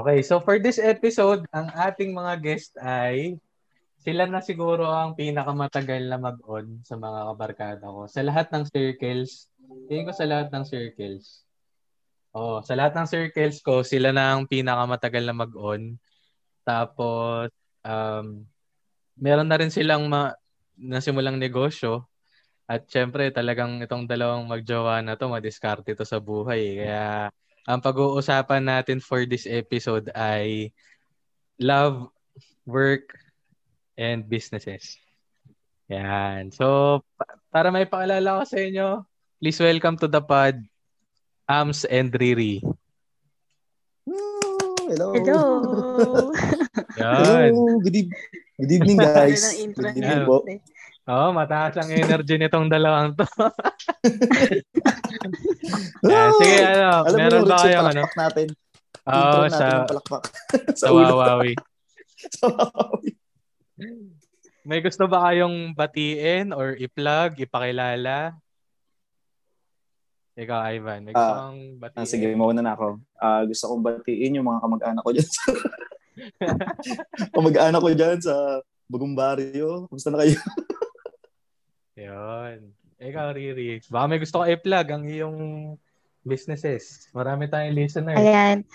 Okay, so for this episode, ang ating mga guest ay sila na siguro ang pinakamatagal na mag-on sa mga kabarkada ko. Sa lahat ng circles, tingin ko sa lahat ng circles. Oh, sa lahat ng circles ko, sila na ang pinakamatagal na mag-on. Tapos, um, meron na rin silang ma- nasimulang negosyo. At syempre, talagang itong dalawang magjowa na to, madiskarte to sa buhay. Kaya, ang pag-uusapan natin for this episode ay love, work, and businesses. Yan. So, pa- para may paalala ko sa inyo, please welcome to the pod, Ams and Riri. Woo! Hello. Hello! Hello. Good, eve- good evening, guys. Good ni evening Yeah. po. Oo, oh, mataas ang energy nitong dalawang to. Yan. Sige, ano, Alam mo meron yung ba kayong ano? palakpak natin? Oo, natin sa, palakpak. sa. Wawawi. Sa Wawawi. May gusto ba kayong batiin or i-plug, ipakilala? Ikaw, Ivan. May gusto Ah, kang batiin? Ah, sige, mauna na ako. Ah, gusto kong batiin yung mga kamag-anak ko dyan. kamag-anak ko dyan sa Bagong Barrio. Kumusta na kayo? Yun. Ikaw, Riri. Baka may gusto ka i-plug ang iyong businesses. Marami tayong listeners. Ayan.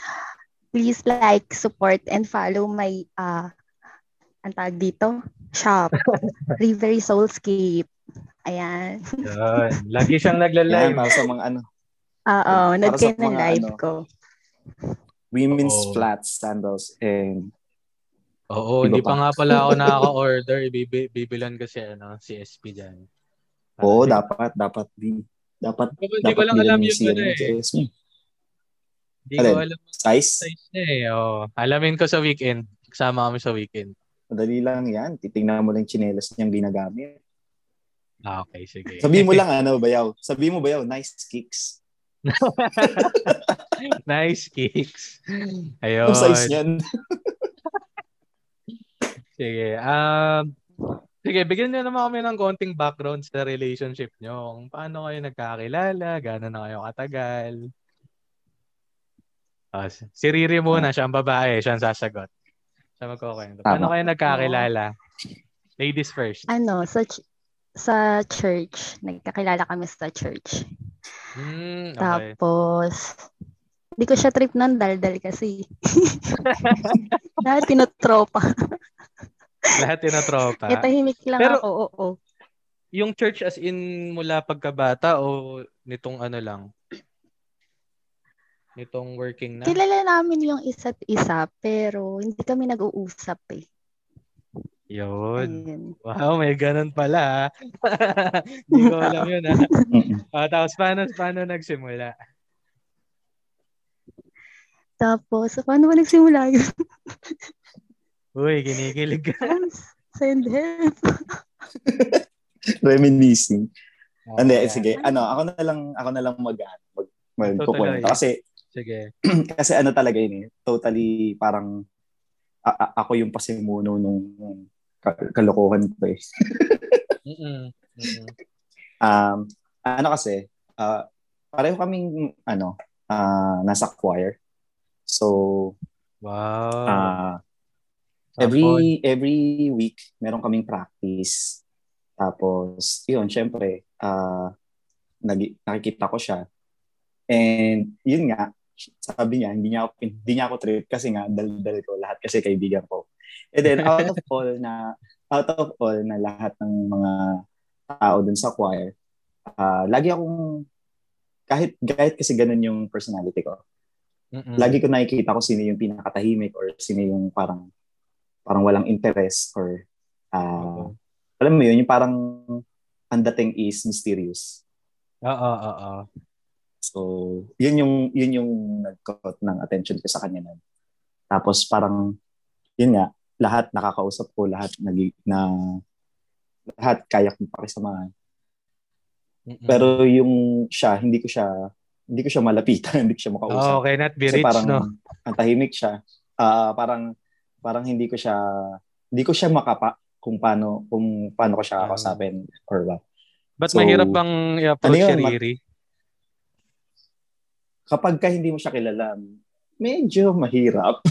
Please like, support, and follow my, uh, ang tawag dito, shop, Rivery Soulscape. Ayan. Yun. Lagi siyang Yan, nagla-live. para sa mga ano, Oo, Para nag sa kayo ng mga live ano, ko. Women's Oo. flats, sandals, and Oo, hindi pa. pa nga pala ako nakaka-order. Bibi, bibilan ko si, ano, si SP dyan. oo, dapat, dapat di. Dapat, Hindi ko dapat lang alam yung ano eh. Esme. Hindi ko Alin? alam Size? size niya eh. Oo. Alamin ko sa weekend. Kasama kami sa weekend. Madali lang yan. Titingnan mo lang yung chinelas niyang ginagamit. Ah, okay, sige. Sabihin mo lang ano, bayaw. Sabihin mo bayaw, nice kicks. nice kicks. Ayun. Ang size niyan. Sige. Um, sige, bigyan niyo naman kami ng konting background sa relationship niyo. Kung paano kayo nagkakilala, gano'n na kayo katagal. Ah, si Riri muna, siya ang babae, siya ang sasagot. Siya magkukwento. Paano Tama. kayo nagkakilala? Ladies first. Ano, sa, ch- sa church. Nagkakilala kami sa church. Okay. Tapos, hindi ko siya trip ng daldal kasi. Lahat tinotropa. Lahat yun na tropa. Kaya tahimik lang Pero- ako, oo. Yung church as in mula pagkabata o nitong ano lang? Nitong working na? Kilala namin yung isa't isa, pero hindi kami nag-uusap eh. Yun. Ayun. Wow, may ganun pala. Hindi ko alam yun ah. Ah, tapos paano, paano nagsimula? Tapos, paano ba nagsimula yun? Uy, kinikilig ka. Send help. Reminiscing. Hindi, Okay. sige. Ano, ako na lang, ako na lang mag, mag, magkukwento. Totally. Kasi, Sige. kasi ano talaga yun eh. Totally parang a- a- ako yung pasimuno nung nung kalokohan ko eh. Mm-mm. Mm-mm. Um, ano kasi, ah, pareho kaming, ano, ah, nasa choir. So, Wow. ah, Sapon. every every week meron kaming practice. Tapos, yun, syempre, ah nag- nakikita ko siya. And yun nga, sabi niya, hindi niya ako, hindi niya ako trip kasi nga, daldal ko lahat kasi kaibigan ko. And then, out of all na, out of all na lahat ng mga tao dun sa choir, ah lagi akong, kahit, kahit kasi ganun yung personality ko, Mm-mm. lagi ko nakikita ko sino yung pinakatahimik or sino yung parang parang walang interest or ah alam mo yun, yung parang ang dating is mysterious. Oo, oo. So, yun yung yun yung nag-caught ng attention ko sa kanya nun. Tapos parang yun nga, lahat nakakausap ko, lahat nag na lahat kaya kong pakisamahan. Mm-mm. Pero yung siya, hindi ko siya hindi ko siya malapitan, hindi ko siya makausap. Oh, okay, not be Kasi rich, parang no? ang tahimik siya. Ah, parang parang hindi ko siya hindi ko siya makapa kung paano kung paano ko siya Ah. kakausapin or what. Ba't So, mahirap bang i-approach ano si yun, mat- Riri? Kapag ka hindi mo siya kilala, medyo mahirap.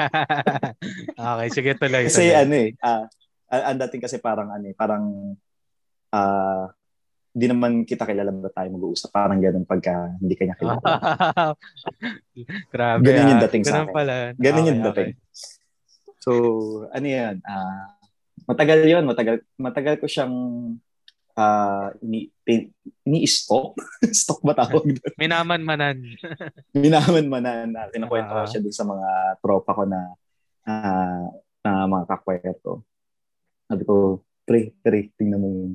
okay, sige tuloy. Kasi tuloy. ano eh, ah, ang dating kasi parang ano eh, parang ah di naman kita kilala ba tayo mag-uusap. Parang ganun pagka hindi kanya kilala. Grabe. Ganun yung dating sa akin. pala. Ganun yung Okay, dating. okay. So, ano yan, ah matagal yon matagal, matagal ko siyang ah ini, ini-stalk. Stalk ba tawag doon? Minaman-manan. Minaman-manan na kinukwento ko Ah. siya dun sa mga tropa ko na ah, na mga kakwayer ko. Sabi ko, pre, pre, tingnan mo yun.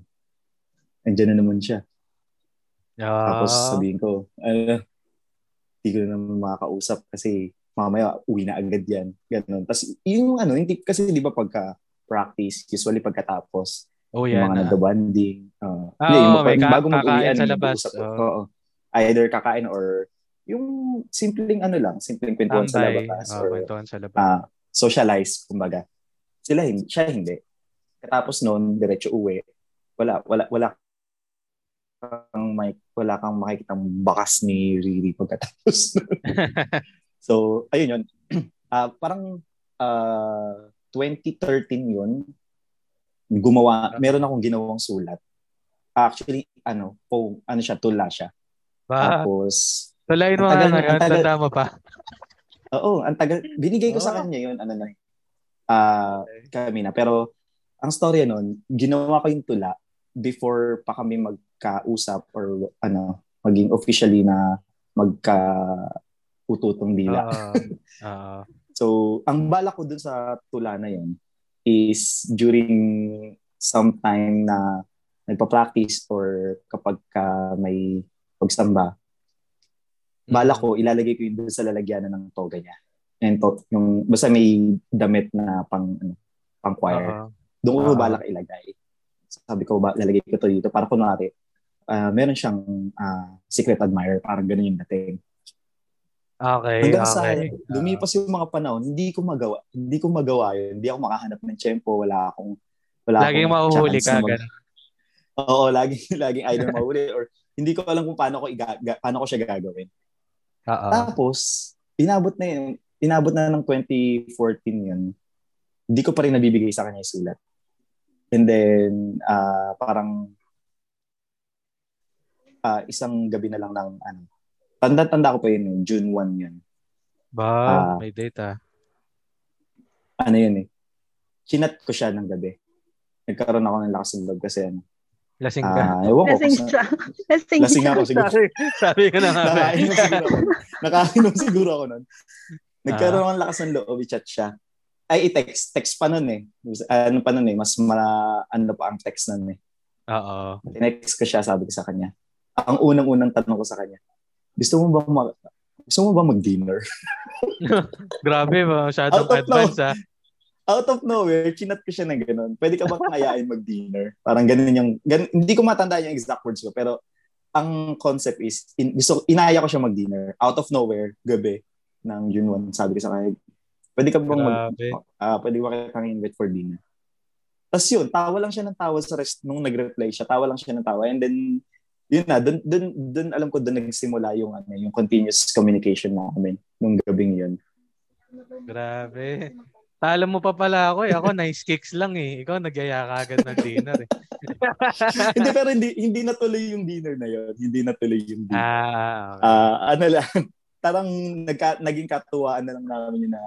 Andiyan na naman siya. Tapos Ah. sabihin ko, ano, hindi ko na naman makakausap kasi mamaya uwi na agad yan. Ganun. Tapos yung ano, hindi kasi di ba pagka practice, usually pagkatapos, oh, yung yan. mga ah. nagda-bonding. Uh, Ah, hindi, yung oo, mag- may ka- bago mag-uwian, sa labas, oo. Oo. Either kakain or yung simpleng ano lang, simpleng kwentuhan sa labas Oh, or kwentuhan sa labas. ah, socialize, kumbaga. Sila hindi, siya hindi. Katapos noon, diretso uwi. Wala, wala, wala kang may, wala kang makikitang bakas ni Riri pagkatapos. so, ayun yun. Ah, parang ah, 2013 yun. Gumawa, meron akong ginawang sulat. Actually, ano, po, ano siya, tula siya. ba, Tapos, tulayin mo ang nga ngayon. tagal- Tanda mo pa. Oo, ang tagal. Binigay ko sa Oh. kanya yun, ano na, ah kami na. Pero, ang storya nun, ginawa ko yung tula before pa kami magkausap or ano, maging officially na magka ututong dila. Oo. Oo. So, ang bala ko dun sa tula na yun is during some time na nagpa-practice or kapag ka may pagsamba, bala ko, ilalagay ko yun dun sa lalagyanan ng toga niya. And to, yung, basta may damit na pang, ano, pang choir. Oo. Doon ko Oo. balak ilagay. Sabi ko, ba, lalagay ko to dito. Para kunwari, ah, meron siyang ah, secret admirer. Parang ganun yung dating. Okay, Hanggang sa okay. lumipas yung mga panahon, hindi ko magawa. Hindi ko magawa yun. Hindi ako makahanap ng tempo. Wala akong wala Laging akong mahuhuli ka. mag- ganun. Oo, laging, laging either mahuli or hindi ko alam kung paano ko, iga, ga- paano ko siya gagawin. Oo. Tapos, inabot na yun. Inabot na ng 2014 yun. Hindi ko pa rin nabibigay sa kanya yung sulat. And then, ah, parang ah, isang gabi na lang ng ano. Tanda-tanda ko pa yun, eh, June 1 yun. Ba, Ah. may data. Ano yun eh. Chinat ko siya ng gabi. Nagkaroon ako ng lakas ng loob kasi ano. Lasing ka. Ah, ewan ko. Lasing sa- siya. Lasing, Lasing siya. ako siguro. sabi, sabi ko na nga. Nakainom siguro ako. Nakainom siguro ako nun. Nagkaroon ako ng lakas ng loob, i-chat siya. Ay, i-text. Text pa nun eh. Ano pa nun eh. Mas mala, ano pa ang text nun eh. Oo. Tinext ko siya, sabi ko sa kanya. Ang unang-unang tanong ko sa kanya, gusto mo ba mag, gusto mo ba mag-dinner? Grabe ba? Masyadong advance ah. Out of nowhere, chinat ko siya ng ganun. Pwede ka ba kayain mag-dinner? Parang ganun yung, ganun, hindi ko matanda yung exact words ko, pero ang concept is, in, gusto, inaya ko siya mag-dinner. Out of nowhere, gabi, ng June 1, sabi ko sa kanya, pwede ka bang mag, ah, pwede ba kang invite for dinner? Tapos yun, tawa lang siya ng tawa sa rest, nung nag-reply siya, tawa lang siya ng tawa. And then, yun na, dun, dun, dun alam ko dun nagsimula yung, ano, yung continuous communication namin nung gabing yun. Grabe. Talo mo pa pala ako eh. Ako nice kicks lang eh. Ikaw nagyaya ka agad ng dinner eh. hindi, pero hindi, hindi natuloy yung dinner na yun. Hindi natuloy yung dinner. ah, okay. Ah, ano lang, tarang nagka, naging katuwaan na lang namin na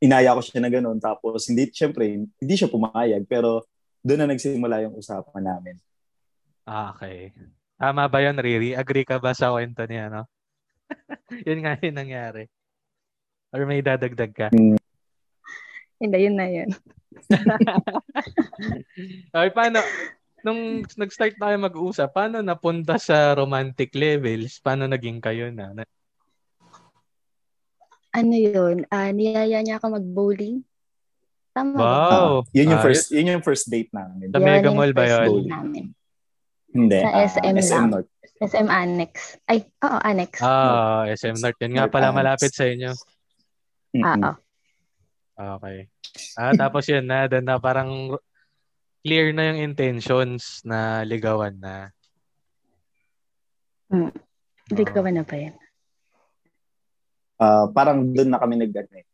inaya ko siya na gano'n. Tapos, hindi, syempre, hindi siya pumayag. Pero, doon na nagsimula yung usapan namin. Ah, okay. Tama ba yun, Riri? Agree ka ba sa kwento niya, no? yun nga yung nangyari. Or may dadagdag ka? Hindi, yun na yun. Okay, paano? nung nag-start na kayo mag-usap, paano napunta sa romantic levels? Paano naging kayo na? Na- Ano yun? Ah, niyaya niya ako mag-bowling. Tama ba? Wow. Ah, yun yung first, yun yung first date namin. Sa Mega Mall ba first yun? date namin. Hindi. Sa ah, SM. North. SM Annex. Ay, oo, Annex. Ah, SM North. Yun nga North pala Annex. malapit sa inyo. Mm-mm. Oo. Okay. Ah, tapos yun na, doon na parang clear na yung intentions na ligawan na. Mm. Ka ba na ba yan? Ah, parang doon na kami nag ano eh.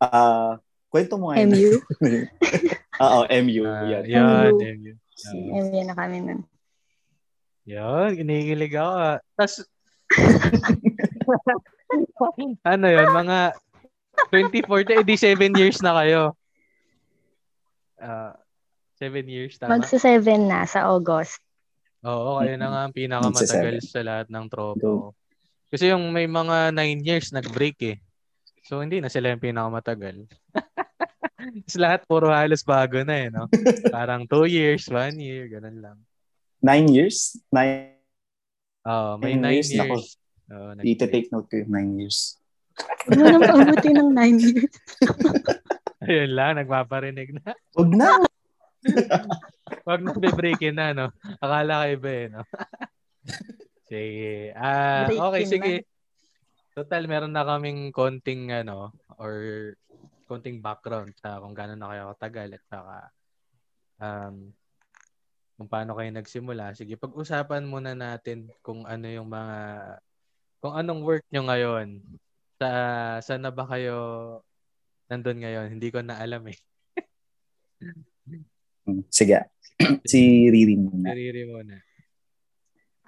Ah, kwento mo ngayon. MU? Oo, MU. Ah, yan. yan, MU. Yan, yun. Ah, MU na kami nun. Yun, kinikilig ako. ah. Tas, ano yun, mga 2040, edi 7 years na kayo. Ah, 7 years, tama? Magsa-7 na sa August. Oo, kayo na nga ang pinakamatagal sa lahat ng tropa ko. Kasi yung may mga 9 years nag-break eh. So hindi na sila yung pinakamatagal. Tapos lahat puro halos bago na eh, no? Parang 2 years, 1 year, ganun lang. Nine years? Nine Oo, may 9 Nine years. years, nako. Dito take note ko yung nine years. Huwag mo nang paubuti ng 9 years. Ayun lang, nagpaparinig na. Huwag na! Huwag na be-breakin na, no? Akala kayo ba eh, no? sige. Ah, Breakin okay, na. sige. Total, meron na kaming konting, ano, or konting background sa kung gaano na kayo katagal at saka um, kung paano kayo nagsimula. Sige, pag-usapan muna natin kung ano yung mga kung anong work nyo ngayon. Sa saan na ba kayo nandun ngayon? Hindi ko na alam eh. Hmm, Sige. si Riri muna. Nariri muna.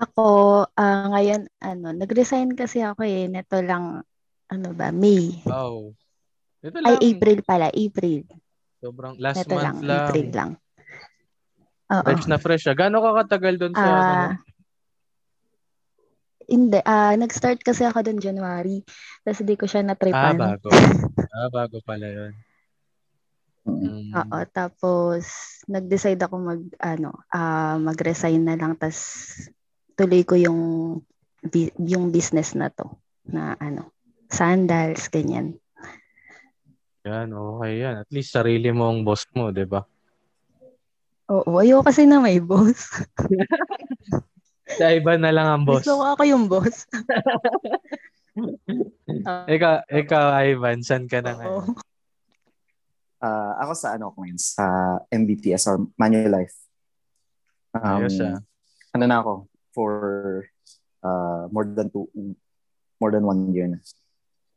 Ako, ah, ngayon, ano, nag-resign kasi ako eh. Neto lang, ano ba, May. Wow. Ito Ay, lang. April pala, April. Sobrang last lang, month lang. April lang. Oo. Fresh na fresh. Ah. Gano'n ka katagal doon sa ano? Ah, hindi, ah, nag-start kasi ako doon January. Tapos hindi ko siya Ah, na-tripan. bago. ah, bago pala yun. Mm. Mm. Oo, tapos nag-decide ako mag ano, ah mag-resign na lang tas tuloy ko yung yung business na to na ano, sandals ganyan. Yan, okay yan. At least sarili mo ang boss mo, di ba? Oo, ayoko kasi na may boss. Sa iba na lang ang boss. Gusto ko ako yung boss. Ah, Ikaw, ikaw, Ivan, saan ka na ngayon? Ah, ako sa ano ko ngayon, sa MBTS or Manulife. Um, Ayos, ah. Ano na ako for uh, more than two, more than one year na.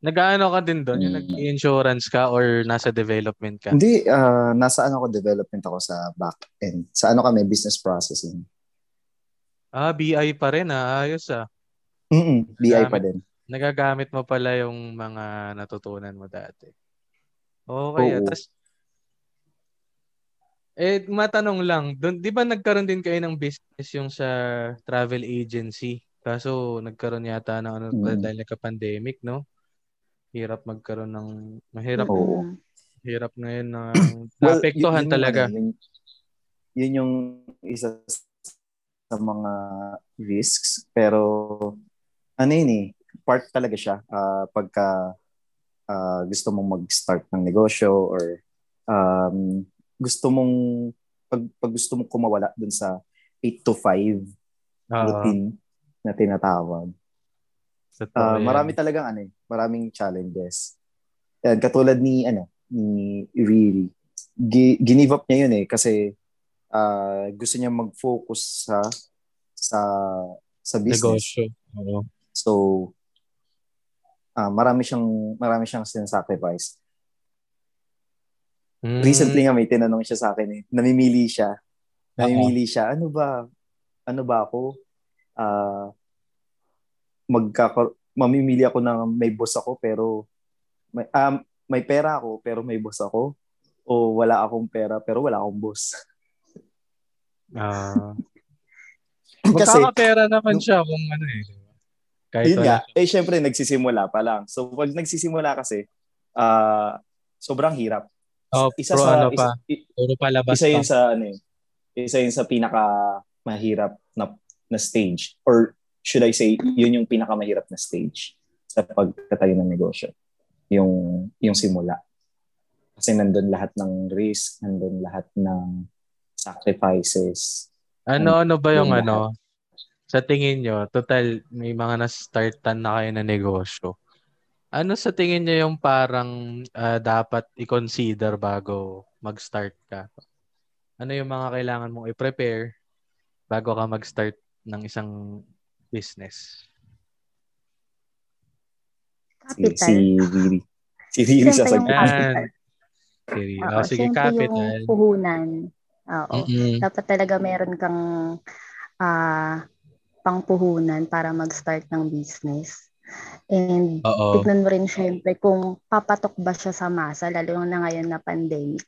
Nag-ano ka din doon? Yung Mm. nag-insurance ka or nasa development ka? Hindi, ah, nasa ano ko, development ako sa back end. Sa ano kami, business processing. Ah, BI pa rin ah. Ayos ah. Mm BI pa din. Nagagamit mo pala yung mga natutunan mo dati. Okay. ah. Oo. Tas, eh, matanong lang, dun, di ba nagkaroon din kayo ng business yung sa travel agency? Kaso nagkaroon yata ng ano, Mm. dahil nagka-pandemic, no? Hirap magkaroon ng, mahirap, Oo. Hirap ngayon na Well, naapektuhan yun- talaga. ano, yun, yun yung isa sa mga risks. Pero, ano yun eh, part talaga siya. ah, pagka ah, gusto mong mag-start ng negosyo or um, gusto mong, pag, pag gusto mong kumawala dun sa 8 to 5 Oo, routine na tinatawag. Ah, yan. marami talagang ano eh, maraming challenges. Yan, katulad ni ano, ni Riri. Gi- ginive up niya yun eh kasi ah, gusto niya mag-focus sa sa sa business. negosyo. So ah, marami siyang marami siyang sinasacrifice. Mm. Recently nga may tinanong siya sa akin eh. Namimili siya. Namimili siya. Ano ba? Ano ba ako? Ah magkaka mamimili ako ng may boss ako pero may um, may pera ako pero may boss ako o wala akong pera pero wala akong boss. Ah. Kasi Magkakapera naman siya kung ano eh. Kahit yun nga, eh syempre nagsisimula pa lang. So pag nagsisimula kasi ah sobrang hirap. Oh, isa pro sa ano isa, pa, i- puro palabas isa pa. yun sa ano eh. isa yun sa pinaka mahirap na, na stage. Or should I say, yun yung pinaka mahirap na stage sa pagtatayo ng negosyo. Yung, yung simula. Kasi nandun lahat ng risk, nandun lahat ng sacrifices. Ano-ano ba yung Yung ano? Sa tingin nyo, total may mga na-startan na kayo na negosyo. Ano sa tingin nyo yung parang ah, dapat i-consider bago mag-start ka? Ano yung mga kailangan mong i-prepare bago ka mag-start ng isang business? Si, Capital. si Riri. Si Riri sa capital. Sige, Oo, oh, sige capital. yung puhunan. Oo. Mm-mm. Dapat talaga meron kang ah pangpuhunan para mag-start ng business. And Oo. tignan mo rin syempre kung papatok ba siya sa masa, lalo na ngayon na pandemic.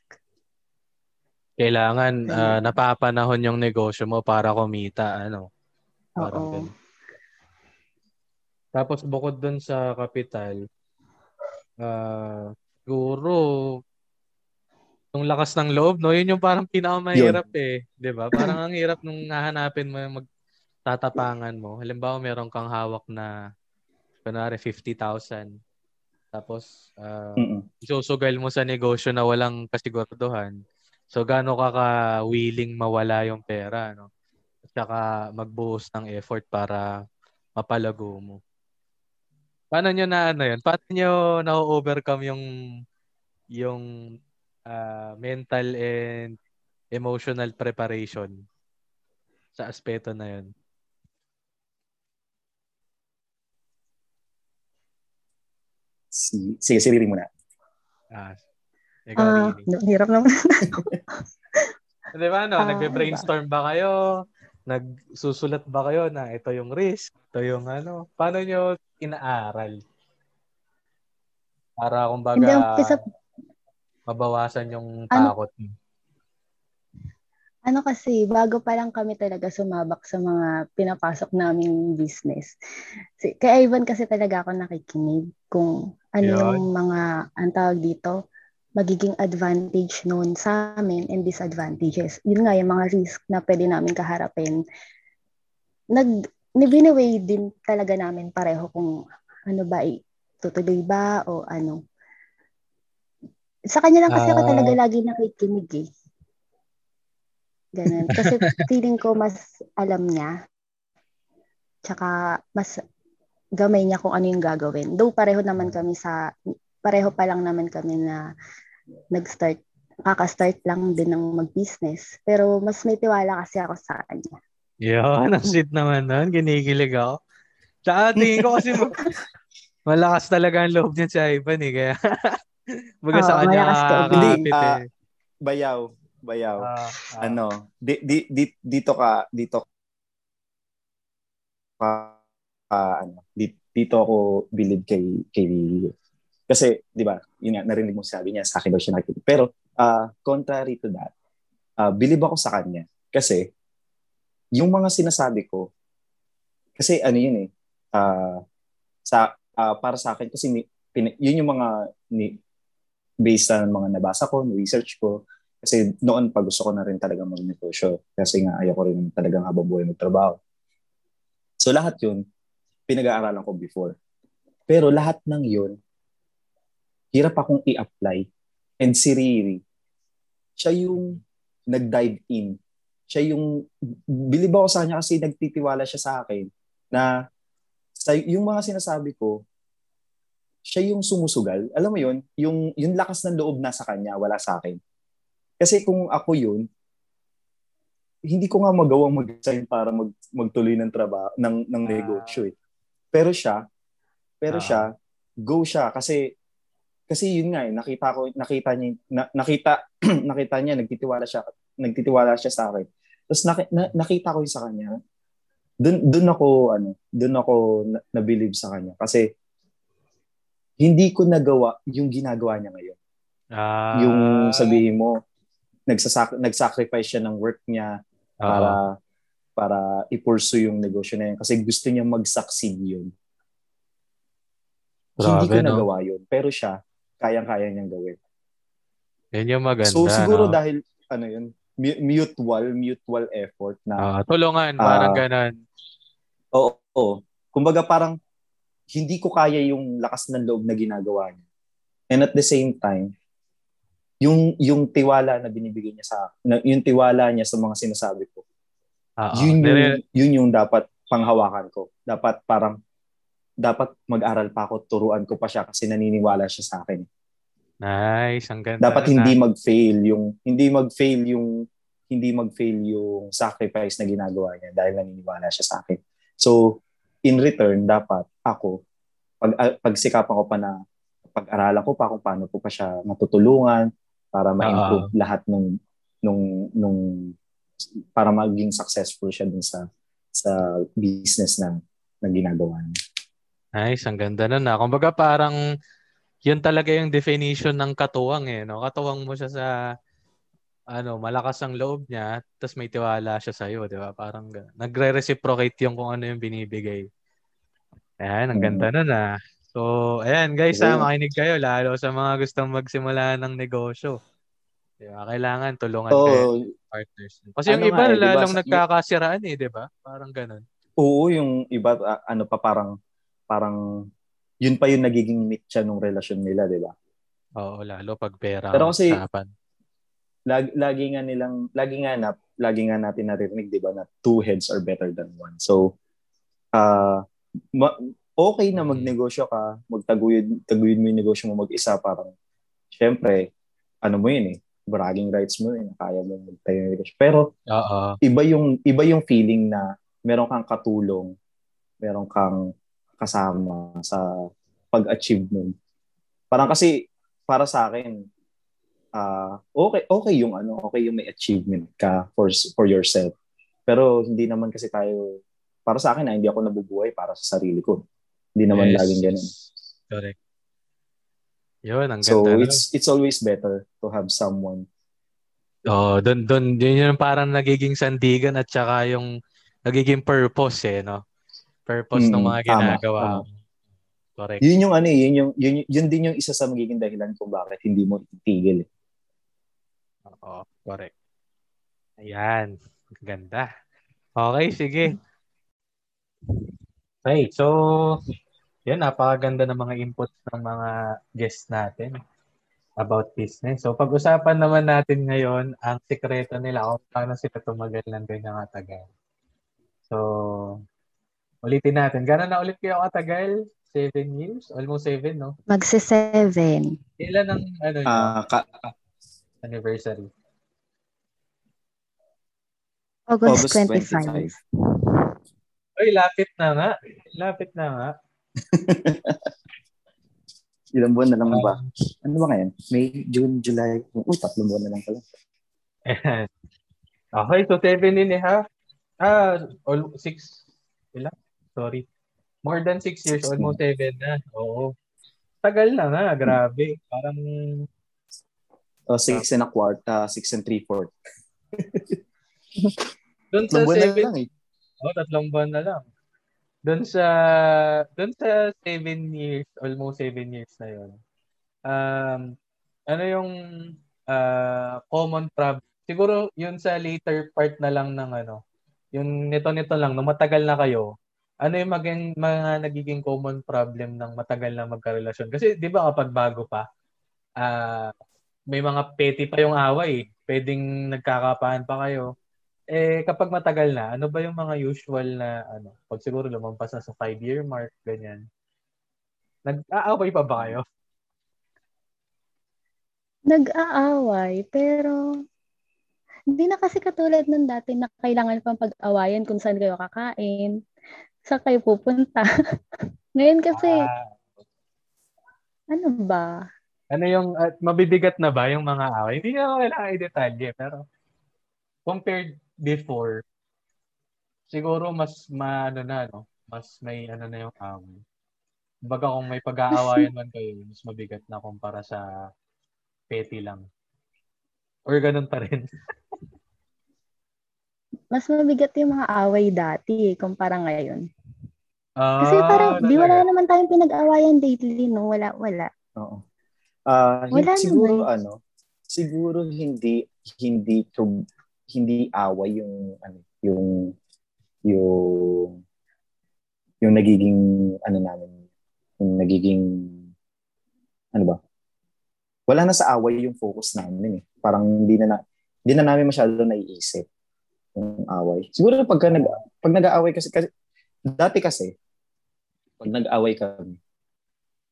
Kailangan ah, napapanahon yung negosyo mo para kumita, ano. Parang Oo. Tapos bukod dun sa capital, ah siguro yung lakas ng loob, no? Yun yung parang pinakamahirap eh. 'Di ba? Parang ang hirap nung hahanapin mo yung magtatapangan mo. Halimbawa, meron kang hawak na kunwari 50,000. Tapos, ah, Mm-mm. isusugal mo sa negosyo na walang kasiguraduhan. So, gaano ka ka-willing mawala yung pera, no? At saka magbuhos ng effort para mapalago mo. Paano nyo na ano yun? Paano nyo na-overcome yung yung ah, mental and emotional preparation sa aspeto na yun? Si, sige, si Riri muna. Ah, ikaw, Ah, Rini. hirap naman. Di ba, no? Ah, Nagbe-brainstorm ba kayo? Nagsusulat ba kayo na ito yung risk, ito yung ano? Paano nyo inaaral? Para kumbaga Hindi, umpisa, mabawasan yung Ano? takot. mo. ano kasi, bago pa lang kami talaga sumabak sa mga pinapasok naming business. Si, kay Ivan kasi talaga ako nakikinig kung ano Yun. yung mga, ang tawag dito, magiging advantage noon sa amin and disadvantages. Yun nga, yung mga risk na pwede namin kaharapin. Nag, nibinaway din talaga namin pareho kung ano ba, tutuloy ba o ano. Sa kanya lang kasi ako Ah. talaga lagi nakikinig eh. Ganun. Kasi feeling ko mas alam niya. Tsaka mas gamay niya kung ano yung gagawin. Though pareho naman kami sa, pareho pa lang naman kami na nag-start, kaka-start lang din ng mag-business. Pero mas may tiwala kasi ako sa kanya. Yun, ang sweet naman nun. Ginigilig ako. Tsaka tingin ko kasi ma- malakas talaga ang loob niya si Ivan eh. Kaya baga sa Oo, kanya kakapit ah, eh. Bayaw. Bayaw. Ah, ah. ano, di, di, di, dito ka, dito ka, ah, ano, di, dito ako believe kay, kay. Kasi, di ba, yun nga, narinig mo sabi niya, sa akin daw siya nakikita. Pero, ah, contrary to that, ah, believe ako sa kanya. Kasi, yung mga sinasabi ko, kasi ano yun eh, ah, sa, ah, para sa akin, kasi ni, pin, yun yung mga, ni, based sa mga nabasa ko, research ko, kasi noon pa gusto ko na rin talaga magnegosyo. Kasi nga ayoko rin talagang habang buhay magtrabaho. So lahat yun, pinag-aaralan ko before. Pero lahat ng yun, hirap akong i-apply. And si Riri, siya yung nag-dive in. Siya yung, bilib ako sa kanya kasi nagtitiwala siya sa akin na sa, yung mga sinasabi ko, siya yung sumusugal. Alam mo yun, yung, yung lakas ng loob nasa kanya, wala sa akin. Kasi kung ako yun, hindi ko nga magawang mag-sign para mag, magtuloy ng trabaho, ng, ng Ah. negosyo eh. Pero siya, pero Ah. siya, go siya kasi kasi yun nga eh, nakita ko nakita niya na, nakita nakita niya nagtitiwala siya nagtitiwala siya sa akin. Tapos naki- na, nakita ko yun sa kanya. Doon doon ako ano, doon ako na, na-believe sa kanya kasi hindi ko nagawa yung ginagawa niya ngayon Ah, yung sabihin mo nagsasak nagsacrifice siya ng work niya oo. para para i-pursue yung negosyo na yun kasi gusto niya mag-succeed yun. Hindi ko Grabe, no? nagawa yun. Pero siya, kayang-kaya niyang gawin. Yan yung maganda. so siguro no? dahil ano yun, mu- mutual, mutual effort na Ah, tulungan, parang Ah. ganon. Oo, oo. Kumbaga parang hindi ko kaya yung lakas ng loob na ginagawa niya. And at the same time, yung yung tiwala na binibigay niya sa na, yung tiwala niya sa mga sinasabi ko. Oo. yun yung yun yung dapat panghawakan ko. Dapat parang dapat mag-aral pa ako, turuan ko pa siya kasi naniniwala siya sa akin. Nice, ang ganda. Dapat hindi ah. mag-fail yung hindi mag-fail yung hindi mag-fail yung sacrifice na ginagawa niya dahil naniniwala siya sa akin. So, in return, dapat ako, pag, ah, pagsikapan ko pa na pag-aralan ko pa kung paano ko pa siya matutulungan para ma-improve lahat nung nung nung para maging successful siya dun sa sa business na na ginagawa niya. Nice, ang ganda nun ah. Kumbaga parang yun talaga yung definition ng katuwang eh. No? Katuwang mo siya sa ano, malakas ang loob niya, tapos may tiwala siya sa'yo, di ba? Parang nagre-reciprocate yung kung ano yung binibigay. Ayan, ang ganda nun ah. So, ayan guys, ha, Oo. makinig kayo lalo sa mga gustong magsimula ng negosyo. Di ba? Kailangan tulungan Oo, kayo partners. Kasi yung Ano iba, nga eh, lalong sa- nagkakasiraan eh, di ba? Parang ganun. oo, yung iba ah, ano pa parang parang yun pa yung nagiging mitya nung relasyon nila, 'di ba? Oo, lalo pag pera Pero kasi- usapan. lagi, lagi nga nilang lagi nga na lagi nga natin naririnig 'di ba na two heads are better than one. So uh, ma- okay na Mm. magnegosyo ka, magtaguyod taguyod mo yung negosyo mo mag-isa parang syempre ano mo yun eh, bragging rights mo yun, kaya mo magtayo ng negosyo. Pero Oo. iba yung iba yung feeling na meron kang katulong, meron kang kasama sa pag-achieve nun. Parang kasi para sa akin ah okay okay yung ano, okay yung may achievement ka for for yourself. Pero hindi naman kasi tayo para sa akin na hindi ako nabubuhay para sa sarili ko. Hindi naman Yes. laging ganun. Correct. Yun, ang So ganda. it's it's always better to have someone. Oh, doon doon yun yung parang nagiging sandigan at saka yung nagiging purpose eh, no? Purpose ng Mm, mga tama, ginagawa. tama. Correct. Yun yung ano eh, yun yung yun, yun din yung isa sa magiging dahilan kung bakit hindi mo itigil. eh. Oo, correct. Ayan. Ganda. Okay, sige. Okay, so yan, napakaganda ng mga inputs ng mga guests natin about business. So pag-usapan naman natin ngayon ang sikreto nila kung paano sila tumagal ng ganyan katagal. So, ulitin natin. Gano'n na ulit kayo katagal? Seven years? Almost seven, no? Magse-seven. Kailan ang ano, nyo, Ah, ka- anniversary? August, August 25. 25. Ay, lapit na nga. Lapit na nga. Ilang buwan na lang ba? Ano ba ngayon? May, June, July. Uy, tatlong buwan na lang pala. Okay, so seven and a half. Ah, all, six. Ilan? Sorry. More than six years, almost seven na. Oo. Tagal na nga, grabe. Parang, Oh, six and a quarter, uh, six and three fourth. doon sa Tatlong buwan na seven, lang eh. oh, tatlong buwan na lang. Doon sa, doon sa seven years, almost seven years na yun. Um, ano yung ah, common problem? Siguro yun sa later part na lang ng ano, yung nito-nito lang, nung matagal na kayo, ano yung maging, mga nagiging common problem ng matagal na magkarelasyon? Kasi di ba kapag bago pa, ah may mga petty pa yung away. eh. Pwedeng nagkakapaan pa kayo. Eh, kapag matagal na, ano ba yung mga usual na, ano, pag siguro lumampas na sa five-year mark, ganyan. Nag-aaway pa ba kayo? Nag-aaway, pero hindi na kasi katulad ng dati na kailangan pang pag-awayan kung saan kayo kakain, saan kayo pupunta. Ngayon kasi, Ah, ano ba? ano yung, at mabibigat na ba yung mga away? Hindi na kailangan i-detalye, pero compared before, siguro mas, ma, ano na, no? Mas may, ano na yung away. Baga kung may pag-aawayan man kayo, mas mabigat na kumpara sa petty lang. Or ganun pa rin. Mas mabigat yung mga away dati eh, kumpara ngayon. Ah, Kasi parang, di wala naman tayong pinag-awayan lately, no? Wala, wala. Oo. Ah, Wala siguro naman. ano, siguro hindi hindi to hindi away yung ano yung yung yung nagiging ano namin yung nagiging ano ba wala na sa away yung focus namin eh parang hindi na, na hindi na namin masyado naiisip yung away siguro pag nag pag nag-aaway kasi, kasi dati kasi pag nag-aaway kami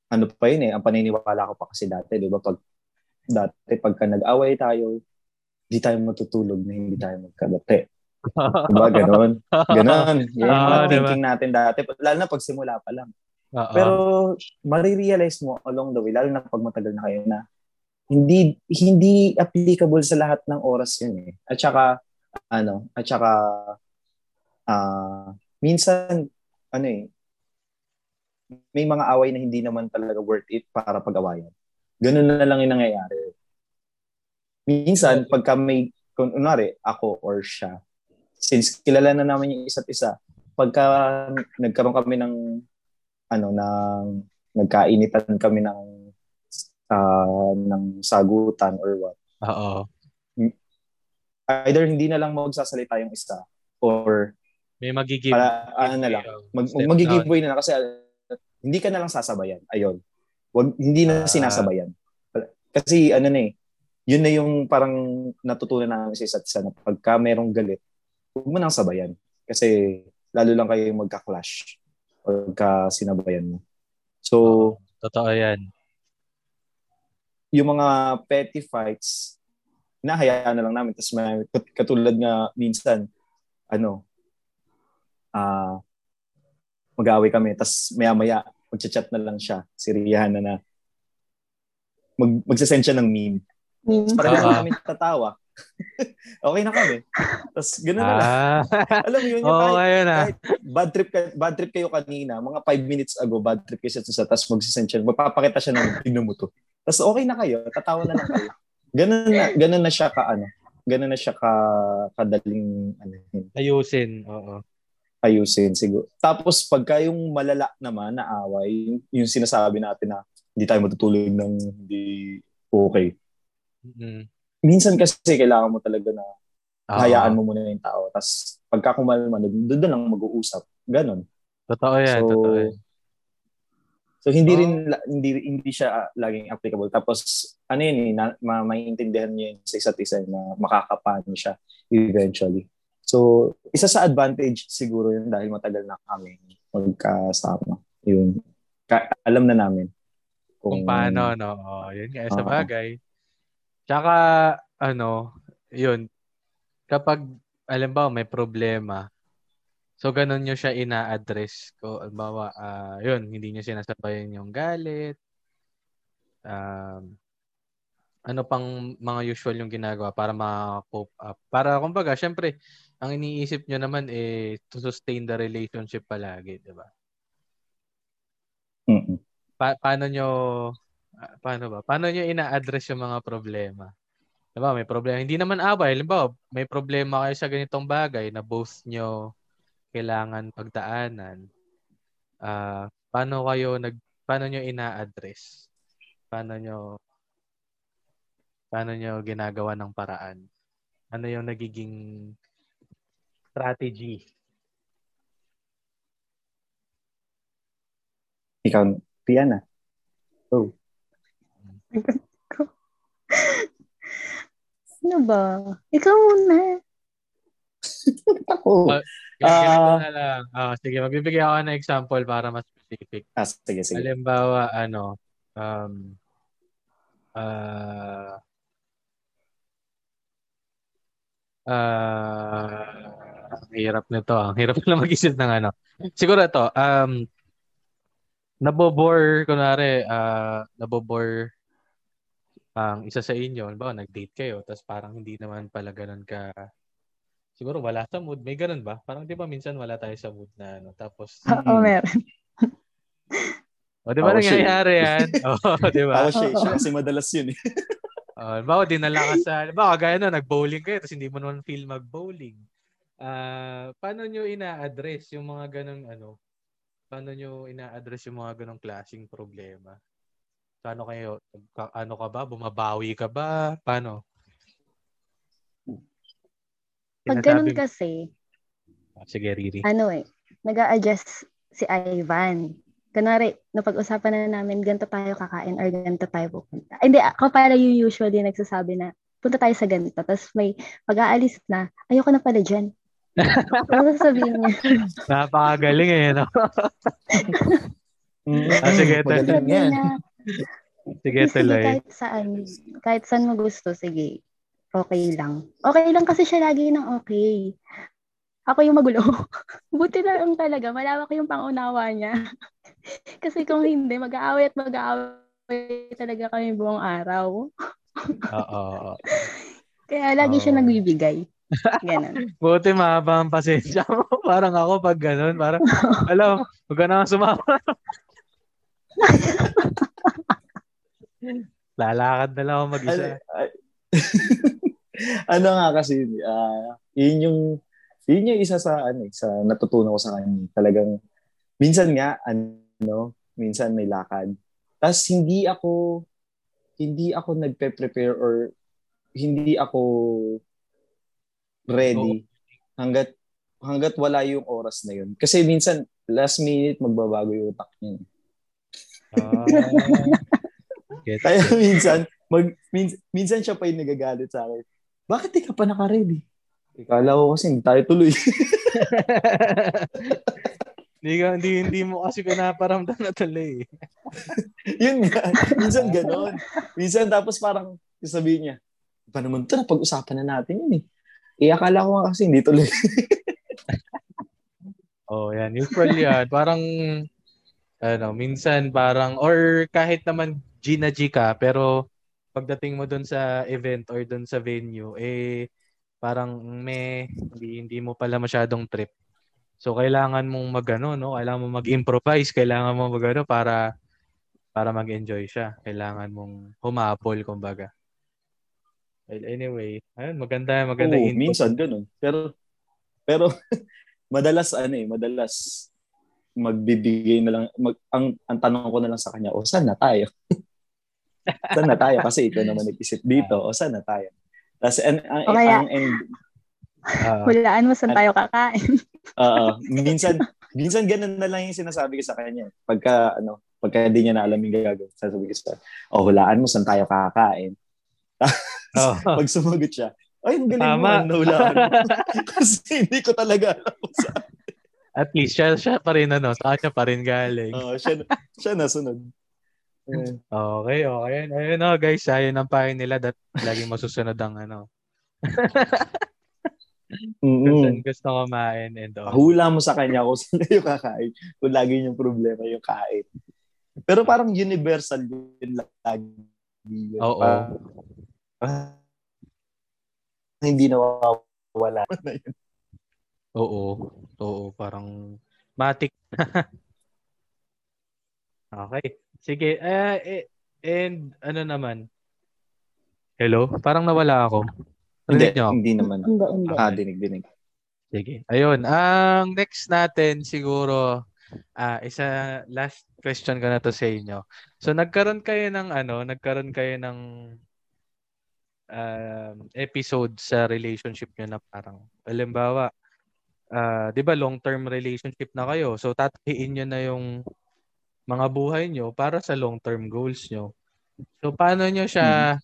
ano pa yun eh ang paniniwala ko pa kasi dati di ba pag dati pagka nag-away tayo hindi tayo matutulog na hindi tayo magkabate Diba, ganon. Ganon. Yan mga diba? thinking natin dati. Lalo na pag simula pa lang. Oo. Pero marirealize mo along the way, lalo na pag matagal na kayo na hindi hindi applicable sa lahat ng oras yun eh. At saka ano, at saka ah minsan ano eh may mga away na hindi naman talaga worth it para pag-awayan. Ganun na lang yung nangyayari. Minsan, pagka may, kung unwari, ako or siya, since kilala na namin yung isa't isa, pagka nagkaroon kami ng ano ng nagkainitan kami ng ah, ng sagutan or what Oo. Either hindi na lang magsasalita yung isa or May magiging para ano na lang mag, Step mag-giveaway na lang kasi uh, hindi ka na lang sasabayan ayun. Wag hindi na Ah. sinasabayan. Kasi ano na eh yun na yung parang natutunan namin sa isa't isa na pagka merong galit huwag mo nang sabayan. Kasi lalo lang kayo magka-clash pagka sinabayan mo. So Totoo yan. yung mga petty fights, nahayaan na lang namin. Tapos may, kat- katulad nga minsan, ano, ah mag-aaway kami. Tapos maya-maya, magchat-chat na lang siya, si Rihanna na mag magsasend siya ng meme. Memes. Parang Oo. namin tatawa. okay na kami. Tapos ganoon na lang. Ah. Alam mo yun, yung Oo, kahit, ah. kahit bad trip ka, bad trip kayo kanina, mga five minutes ago, bad trip kayo sa tapos magsisend siya, magpapakita siya ng tignan mo to. Tapos okay na kayo, tatawa na lang kayo. Ganun na, ganun na siya ka, ano, ganun na siya ka, kadaling, ano, Ayusin. Oo. ayusin siguro. Tapos pagka yung malala naman na away, yung, yung sinasabi natin na hindi tayo matutulog ng hindi okay. Mm. Minsan kasi kailangan mo talaga na Oo. hayaan mo muna yung tao. Tapos pagka kumalma, doon doon lang mag-uusap. Ganon. Totoo yan. So, totoo yan. So hindi Oh. rin hindi hindi siya ah, laging applicable. Tapos ano yun eh, na, ma, maintindihan niyo yun sa isa't isa na makakapano siya eventually. So isa sa advantage siguro yun dahil matagal na kami magkasama. Yun. Ka- alam na namin Kung paano, no? Oo, yun nga, sa Oo. bagay. Tsaka, ano, yun, kapag, alam ba, may problema, so ganun nyo siya ina-address. Ko, alimbawa, ah, yun, hindi nyo sinasabayan yung galit. Um, ano pang mga usual yung ginagawa para ma-cope up. Para, kumbaga, syempre, ang iniisip nyo naman eh to sustain the relationship palagi, di ba? Mm-mm. pa- paano nyo ah, paano ba? Paano nyo ina-address yung mga problema? Diba, may problema. Hindi naman away. Halimbawa, may problema kayo sa ganitong bagay na both nyo kailangan pagdaanan. Ah, paano kayo nag paano nyo ina-address? Paano nyo paano nyo ginagawa ng paraan? Ano yung nagiging strategy? Ikaw, Piana. Oh. Ano ba? Ikaw muna. Ako. Ah, Ganito Ah. na lang. Ah, sige, magbibigay ako ng example para mas specific. Ah, sige, sige. Halimbawa, ano, um, ah, ah, ang hirap nito. Ang hirap na mag-isip ng ano. Siguro ito, um, nabobore, kunwari, ah, nabobore ang isa sa inyo. Halimbawa, nag-date kayo, tapos parang hindi naman pala ganun ka, siguro wala sa mood. May ganun ba? Parang di ba minsan wala tayo sa mood na ano. Tapos, Oo, meron. o di ba siya eh. nangyayari yan? Oo, di ba? Ako siya, Oo. siya kasi madalas yun eh. Uh, bawa dinala ka sa, bawa gaya na, nag-bowling kayo, tapos hindi mo naman feel mag-bowling. Ah, paano nyo ina-address yung mga ganong ano? Paano nyo ina-address yung mga ganong klaseng problema? Paano kayo, ka- ano ka ba? Bumabawi ka ba? Paano? Pag ganun kasi, Ah, Sige, Riri. ano eh, nag adjust si Ivan. Kunwari, napag-usapan na namin, ganito tayo kakain or ganito tayo pupunta. Ay, Hindi, ako para yung usually nagsasabi na, punta tayo sa ganito. Tapos may pag-aalis na, ayoko na pala dyan. Ano sasabihin niya? Napakagaling eh, no? Ah, sige, niya, Sige, sige, tuloy. kahit saan, kahit saan mo gusto, sige. Okay lang. Okay lang kasi siya lagi ng okay. Ako yung magulo. Buti na lang talaga. Malawak yung pangunawa niya. kasi kung hindi, mag-aaway at mag-aaway talaga kami buong araw. Oo. Kaya lagi siya Oo. nagbibigay. Ganon. Buti mahaba ang pasensya mo. parang ako pag ganun, parang, alam, huwag ka na sumama. Lalakad na lang ako mag-isa. Ay- ano nga kasi, ah, yun yung, yun yung isa sa, ano, eh, sa natutunan ko sa kanya. Talagang, minsan nga, ano, minsan may lakad. Tapos hindi ako, hindi ako nagpe-prepare or hindi ako ready hanggat hanggat wala yung oras na yun. Kasi minsan, last minute, magbabago yung utak niya. Ah, get Kaya minsan, mag, minsan, minsan siya pa yung nagagalit sa akin. Bakit di ka pa naka-ready? Ikala ko kasi hindi tayo tuloy. Hindi, ka, hindi, hindi mo kasi pinaparamdam na tuloy. eh. Yun nga. Minsan ganon. Minsan tapos parang sabihin niya, pa naman ito, napag-usapan na natin yun eh. Eh, akala ko nga kasi hindi tuloy. Oh, yan. Usually yan. Parang, ano, minsan parang, or kahit naman G na G ka, pero pagdating mo dun sa event or dun sa venue, eh, parang may, hindi, hindi mo pala masyadong trip. So, kailangan mong magano, no? Kailangan mong mag-improvise, kailangan mong magano para para mag-enjoy siya. Kailangan mong humapol, kumbaga. Well, anyway, ayun, maganda, maganda Oo, input. minsan ganun. Pero, pero, madalas ano eh, madalas magbibigay na lang, mag, ang, ang tanong ko na lang sa kanya, o saan na tayo? saan na tayo? Kasi ikaw naman nag-isip dito, o saan na tayo? Tapos, ang, ang, O kaya- ang end, Ah, Hulaan mo saan tayo kakain. Oo. minsan, minsan ganun na lang yung sinasabi ko sa kanya. Pagka, ano, pagka hindi niya na alam yung gagawin, sasabi ko sa, oh, hulaan mo saan tayo kakain. oh. Pag sumagot siya, ay, ang galing Tama. mo, ano, hulaan mo. Kasi hindi ko talaga alam kung saan. At least siya, siya pa rin ano, sa kanya pa rin galing. Oo, siya, siya nasunod. Ayun. Okay, okay. Ayun oh, guys, ayun ang payo nila that laging masusunod ang ano. Saan gusto kumain and all. Hula mo sa kanya kung saan kayo kakain. Kung lagi yung problema yung kain. Pero parang universal yun lagi. Yun. Oo. Parang, ah, hindi nawawala na yun. Oo. Oo, parang matik. okay. Sige. Eh, eh, and ano naman? Hello? Parang nawala ako. Hindi, Rinig niyo ako? hindi naman. Hindi, hindi. Ah, dinig, dinig. Sige. Ayun. Ang next natin siguro ah isa last question ko na to sa inyo. So nagkaroon kayo ng ano, nagkaroon kayo ng um, episode sa relationship niyo na parang halimbawa ah 'di ba long-term relationship na kayo. So tathiin niyo na yung mga buhay niyo para sa long-term goals niyo. So paano niyo siya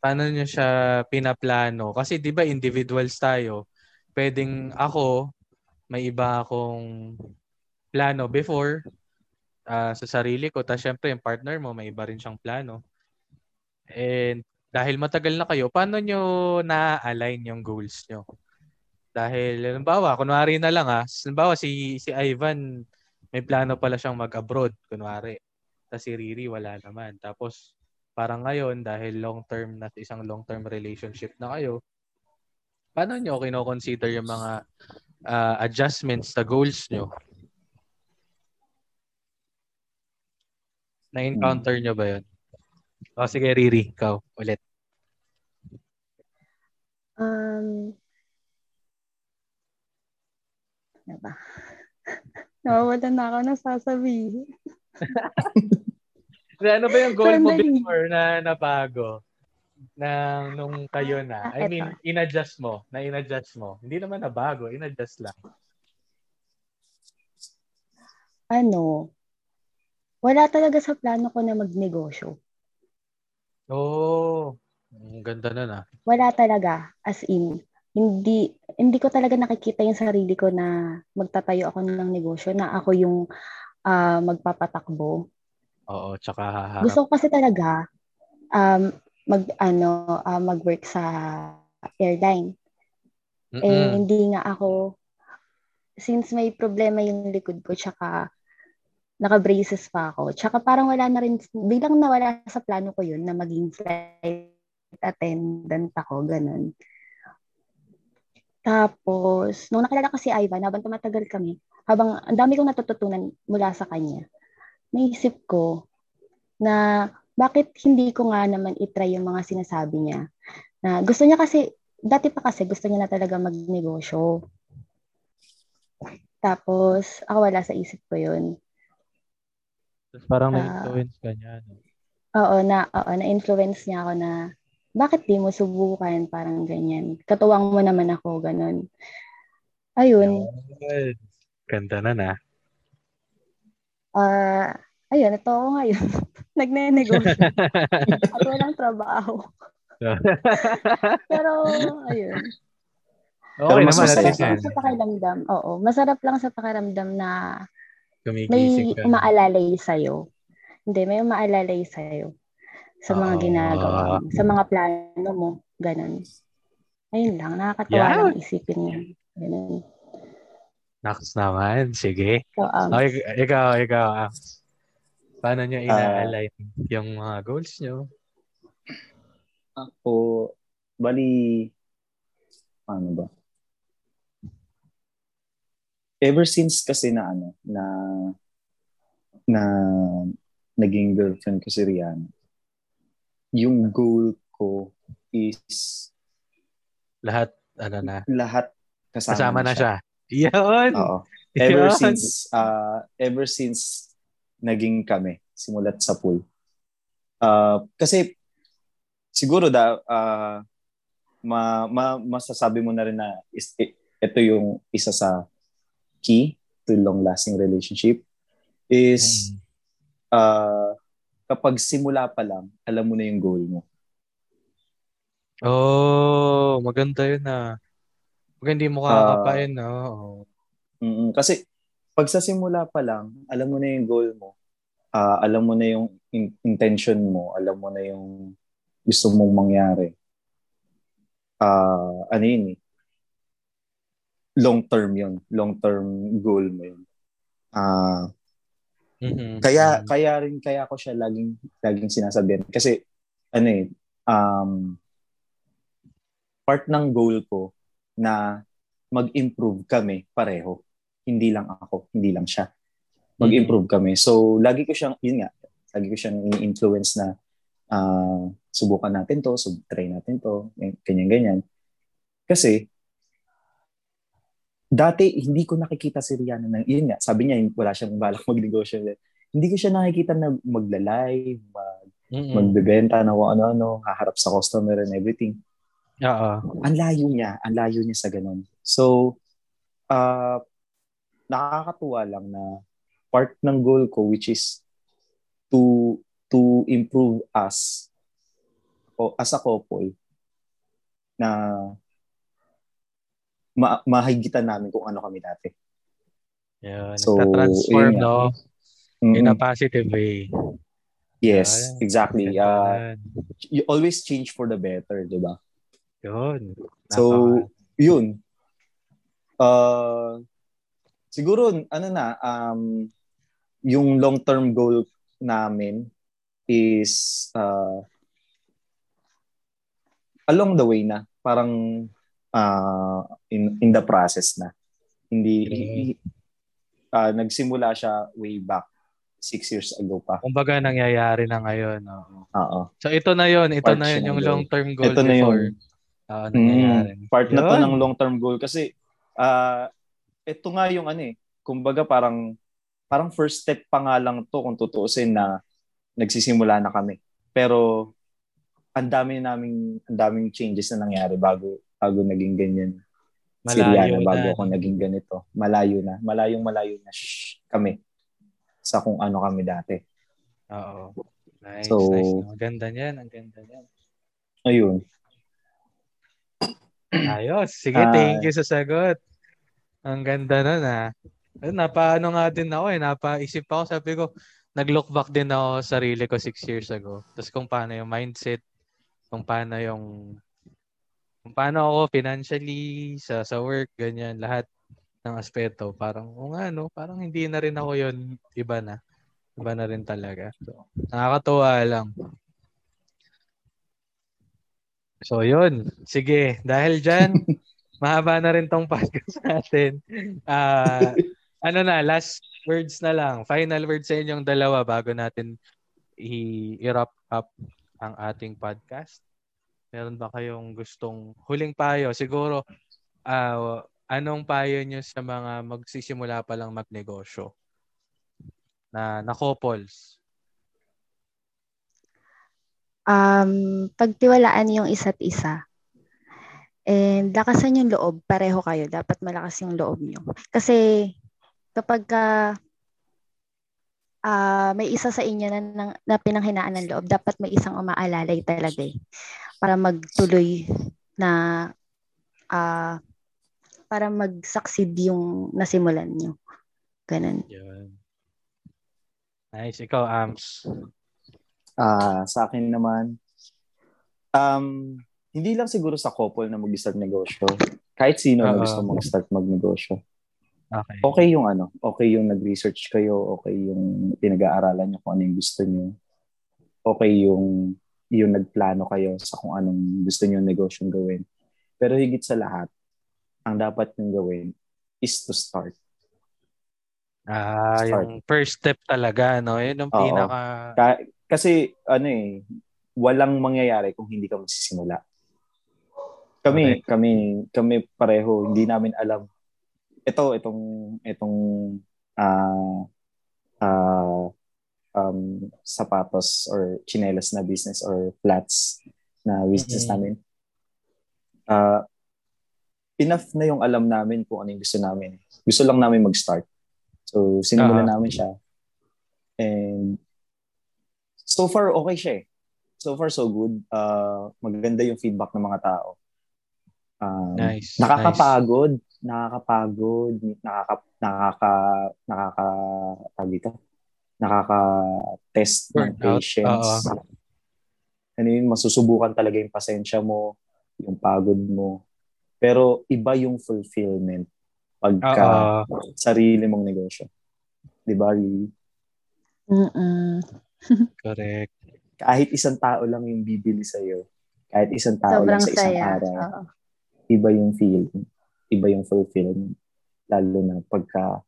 paano niyo siya pinaplano? Kasi 'di ba individuals tayo pwedeng ako, may iba akong plano before ah, sa sarili ko. Tapos syempre, yung partner mo, may iba rin siyang plano. And dahil matagal na kayo, paano nyo na-align yung goals nyo? Dahil, halimbawa, kunwari na lang ha, halimbawa si, si Ivan, may plano pala siyang mag-abroad, kunwari. Tapos si Riri, wala naman. Tapos, parang ngayon, dahil long-term na isang long-term relationship na kayo, paano nyo kino-consider yung mga ah, adjustments sa goals nyo? Na-encounter nyo ba yun? O sige, Riri, ikaw ulit. Um, ano ba? Nawawalan na ako ng sasabihin. Ano ba yung goal mo before na nabago? na nung kayo na? I Ah, mean, in-adjust mo. Na in-adjust mo. Hindi naman na bago. In-adjust lang. Ano, wala talaga sa plano ko na magnegosyo. Oh, ang ganda nun ah. Wala talaga. As in, hindi hindi ko talaga nakikita yung sarili ko na magtatayo ako ng negosyo, na ako yung ah, magpapatakbo. Oo, tsaka haharap. Gusto ko kasi talaga um, mag ano ah, mag-work sa airline. Eh Mm-mm. hindi nga ako since may problema yung likod ko tsaka naka-braces pa ako. Tsaka parang wala na rin bilang nawala sa plano ko yun na maging flight attendant ako, ganun. Tapos, nung nakilala ko si Ivan, habang tumatagal kami, habang ang dami kong natututunan mula sa kanya, naisip ko na bakit hindi ko nga naman itry yung mga sinasabi niya. Na gusto niya kasi, dati pa kasi gusto niya na talaga magnegosyo. Tapos, ako wala sa isip ko yun. Tapos parang Ah. na-influence ka niya. No? Oo, na, oo, na-influence niya ako na, bakit di mo subukan? Parang ganyan. Katuwang mo naman ako, ganun. Ayun. Yes. Ganda na na. Ah, ayun, ito ako ngayon. Nagne-negosyo. At walang trabaho. Pero, ayun. okay Pero mas naman. At masarap lang sa pakiramdam. Oo, masarap lang sa pakiramdam na Gumigising may ka. umaalalay sa'yo. Hindi, may umaalalay sa'yo sa mga Oo. ginagawa mo, sa mga plano mo, ganun. Ayun lang, nakakatawa Yeah. lang isipin mo. Ganun. Naks naman. Sige. So, um, Okay, ikaw, ikaw. ah. Paano nyo Ah. ina-align yung mga goals nyo? Ako, bali, ano ba? Ever since kasi na ano, na na naging girlfriend ko si Rihanna, yung goal ko is Lahat, ano na, lahat kasama, kasama na siya. Yun! Oo. Ever Yun. since uh, ever since naging kami simulat sa pool. Uh, kasi siguro da uh, ma, ma, masasabi mo na rin na is, ito yung isa sa key to long lasting relationship is Mm. uh, kapag simula pa lang alam mo na yung goal mo. Oh, maganda yun ah. Pag hindi mo kakapain, no? Oh. Mm, kasi pag sa simula pa lang, alam mo na yung goal mo. Ah, alam mo na yung in- intention mo, alam mo na yung gusto mong mangyari. Ah, ano yun eh? Long term yun. Long term goal mo yun. Ah, Mhm. kaya kaya rin kaya ko siya laging laging sinasabihan kasi ano eh um part ng goal ko na mag-improve kami pareho. Hindi lang ako, hindi lang siya. Mag-improve kami. So lagi ko siyang yun nga, lagi ko siyang i-influence na ah, subukan natin to, sub try natin to, ganyan ganyan. Kasi dati hindi ko nakikita si Rihanna na yun nga, sabi niya wala siyang balak magnegosyo. Hindi ko siya nakikita na magla-live, mag, Mhm. magbebenta kung ano-ano, haharap sa customer and everything. Oo. Ang layo niya, ang layo niya sa ganun. So, uh, nakakatuwa lang na part ng goal ko which is to to improve us o as a couple na ma- mahigitan namin kung ano kami dati. Yun. So, yun nga. no? Mm, In a positive way. yes, Ayan. exactly. Uh, you always change for the better, di ba? Yun. So, yun. Uh, siguro, ano na, um, yung long-term goal namin is uh, along the way na. Parang uh, in, in the process na. Hindi, uh, nagsimula siya way back six years ago pa. Kumbaga, nangyayari na ngayon. Oo. Oo. So, ito na yun. Ito Part na yun ng yung long-term goal Ito na yung before. Oo, nangyayari. Mm, part na to Yun. ng long-term goal kasi ah ito nga yung ano eh, kumbaga parang parang first step pa nga lang to kung tutuusin na nagsisimula na kami. Pero ang dami naming ang daming changes na nangyari bago bago naging ganyan. Malayo Rihanna bago na. ako naging ganito. Malayo na. Malayong malayo na shh, kami sa kung ano kami dati. Oo. Nice, So- nice. Ang ganda niyan, ang ganda niyan. Ayun. Ayos. Sige, Ah. thank you sa sagot. Ang ganda nun ah. Ayun, Napaano nga din ako eh. Napaisip ako. Sabi ko, nag-look back din ako sa sarili ko six years ago. Tapos kung paano yung mindset, kung paano yung kung paano ako financially, sa sa work, ganyan, lahat ng aspeto. Parang, o nga, no? Parang hindi na rin ako yun. Iba na. Iba na rin talaga. So, nakakatuwa lang. So, yun. Sige. Dahil dyan, mahaba na rin tong podcast natin. Ah, ano na, last words na lang. Final words sa inyong dalawa bago natin i-wrap up ang ating podcast. Meron ba kayong gustong huling payo? Siguro, ah, anong payo nyo sa mga magsisimula pa lang magnegosyo? Na, na couples. Um, pagtiwalaan yung isa't isa. And lakasan yung loob, pareho kayo. Dapat malakas yung loob nyo. Kasi kapag ka, ah, may isa sa inyo na, na, na pinanghinaan ng loob, dapat may isang umaalalay talaga eh. Para magtuloy na ah, para mag-succeed yung nasimulan nyo. Ganun. Yun. Nice. Ikaw, Ams. Ah, sa akin naman, um, hindi lang siguro sa couple na mag-start negosyo. Kahit sino na Oo. gusto mag-start magnegosyo. Okay. Okay yung ano, okay yung nag-research kayo, okay yung pinag-aaralan nyo kung ano yung gusto nyo. Okay yung yung nagplano kayo sa kung anong gusto nyo negosyo gawin. Pero higit sa lahat, ang dapat nyo gawin is to start. Ah, Start. yung first step talaga, no? Yun ang pinaka... Ka- kasi ano eh, walang mangyayari kung hindi ka magsisimula. Kami, kami, kami pareho, hindi namin alam. Ito, itong, itong, ah, ah, um, sapatos or chinelas na business or flats na business Mhm. namin. Ah, enough na yung alam namin kung ano yung gusto namin. Gusto lang namin mag-start. So, sinimulan Ah. namin siya. And so far, okay siya eh. So far, so good. Uh, maganda yung feedback ng mga tao. Um, Nice. Nakakapagod. Nakakapagod. Nakaka, nakaka, nakaka, tawag dito? Nakaka-test ng Burnout. patience. Ano yun, masusubukan talaga yung pasensya mo, yung pagod mo. Pero iba yung fulfillment pagka Oo. sarili mong negosyo. Di ba, Lee? Mm-mm. Correct. Kahit isang tao lang yung bibili sa'yo, kahit isang tao Sobrang lang sa isang saya. araw, Oo. iba yung feeling, iba yung fulfillment. Lalo na pagka,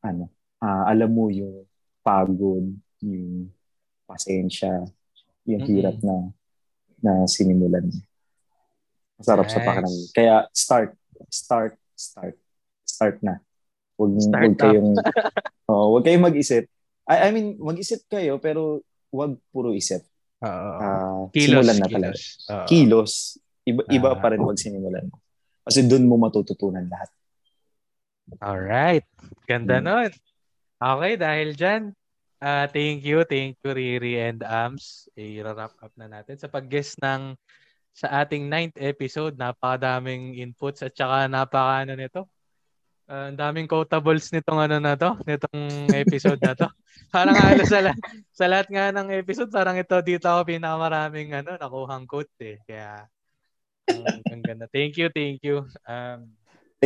ano, ah, alam mo yung pagod, yung pasensya, yung Mhm. hirap na na sinimulan mo. Masarap sa Nice. pakiramdam. Kaya start, start, start. Start na. Huwag, Start huwag kayong, oh, huwag kayong mag-isip. I, I mean, mag-isip kayo, pero huwag puro isip. Oo. Ah, kilos. simulan na talaga. kilos. Oo. Kilos. Iba, iba Ah. pa rin pag sinimulan mo. Kasi doon mo matututunan lahat. Alright. Ganda Mm. nun. Okay, dahil dyan, ah thank you, thank you Riri and Ams. I-wrap up na natin sa pag-guest ng sa ating ninth episode. Napakadaming inputs at saka napaka ano nito. Ah, Ang daming quotables nitong ano na to, nitong episode na to. Parang halos sa, lahat, sa lahat nga ng episode, parang ito dito ako pinakamaraming ano, nakuhang quote eh. Kaya, ang, ang ganda. Thank you, thank you. Um,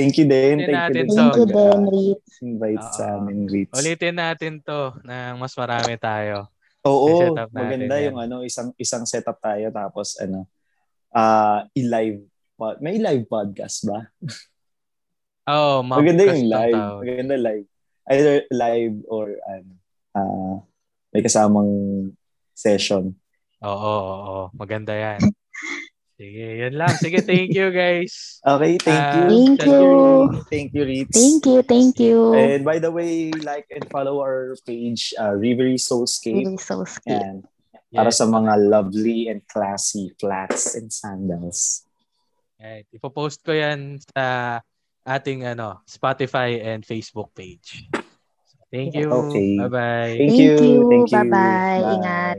Thank you din. Thank you natin din sa Thank you din, Rit. invite sa Oo. amin, Ritz. Ulitin natin to ng mas marami tayo. Oo, maganda yan. yung ano, isang isang setup tayo tapos ano, ah i-live pod- may live podcast ba? Oh, Maganda yung live. tawag. Maganda live. Either live or ano, ah may kasamang session. Oo, oo, oo. Maganda yan. Sige, yan lang. Sige, thank you guys. Okay, thank you. Thank thank you. Thank you, Ritz. Thank you, thank you. And by the way, like and follow our page, uh, Rivery Soulscape. Really so sweet. And Para Yes. sa mga lovely and classy flats and sandals. Right. Ipopost ko yan sa ating ano Spotify and Facebook page. So, thank you. Okay. Bye-bye. Thank, Thank you. you. Thank you. Bye-bye. Ingat.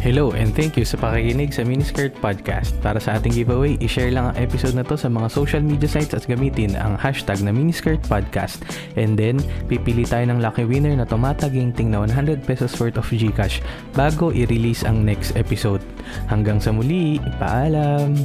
Hello and thank you sa pakikinig sa Miniskirt Podcast. Para sa ating giveaway, i-share lang ang episode na to sa mga social media sites at gamitin ang hashtag na Miniskirt Podcast. And then, pipili tayo ng lucky winner na tumataginting na 100 pesos worth of Gcash bago i-release ang next episode. Hanggang sa muli, paalam!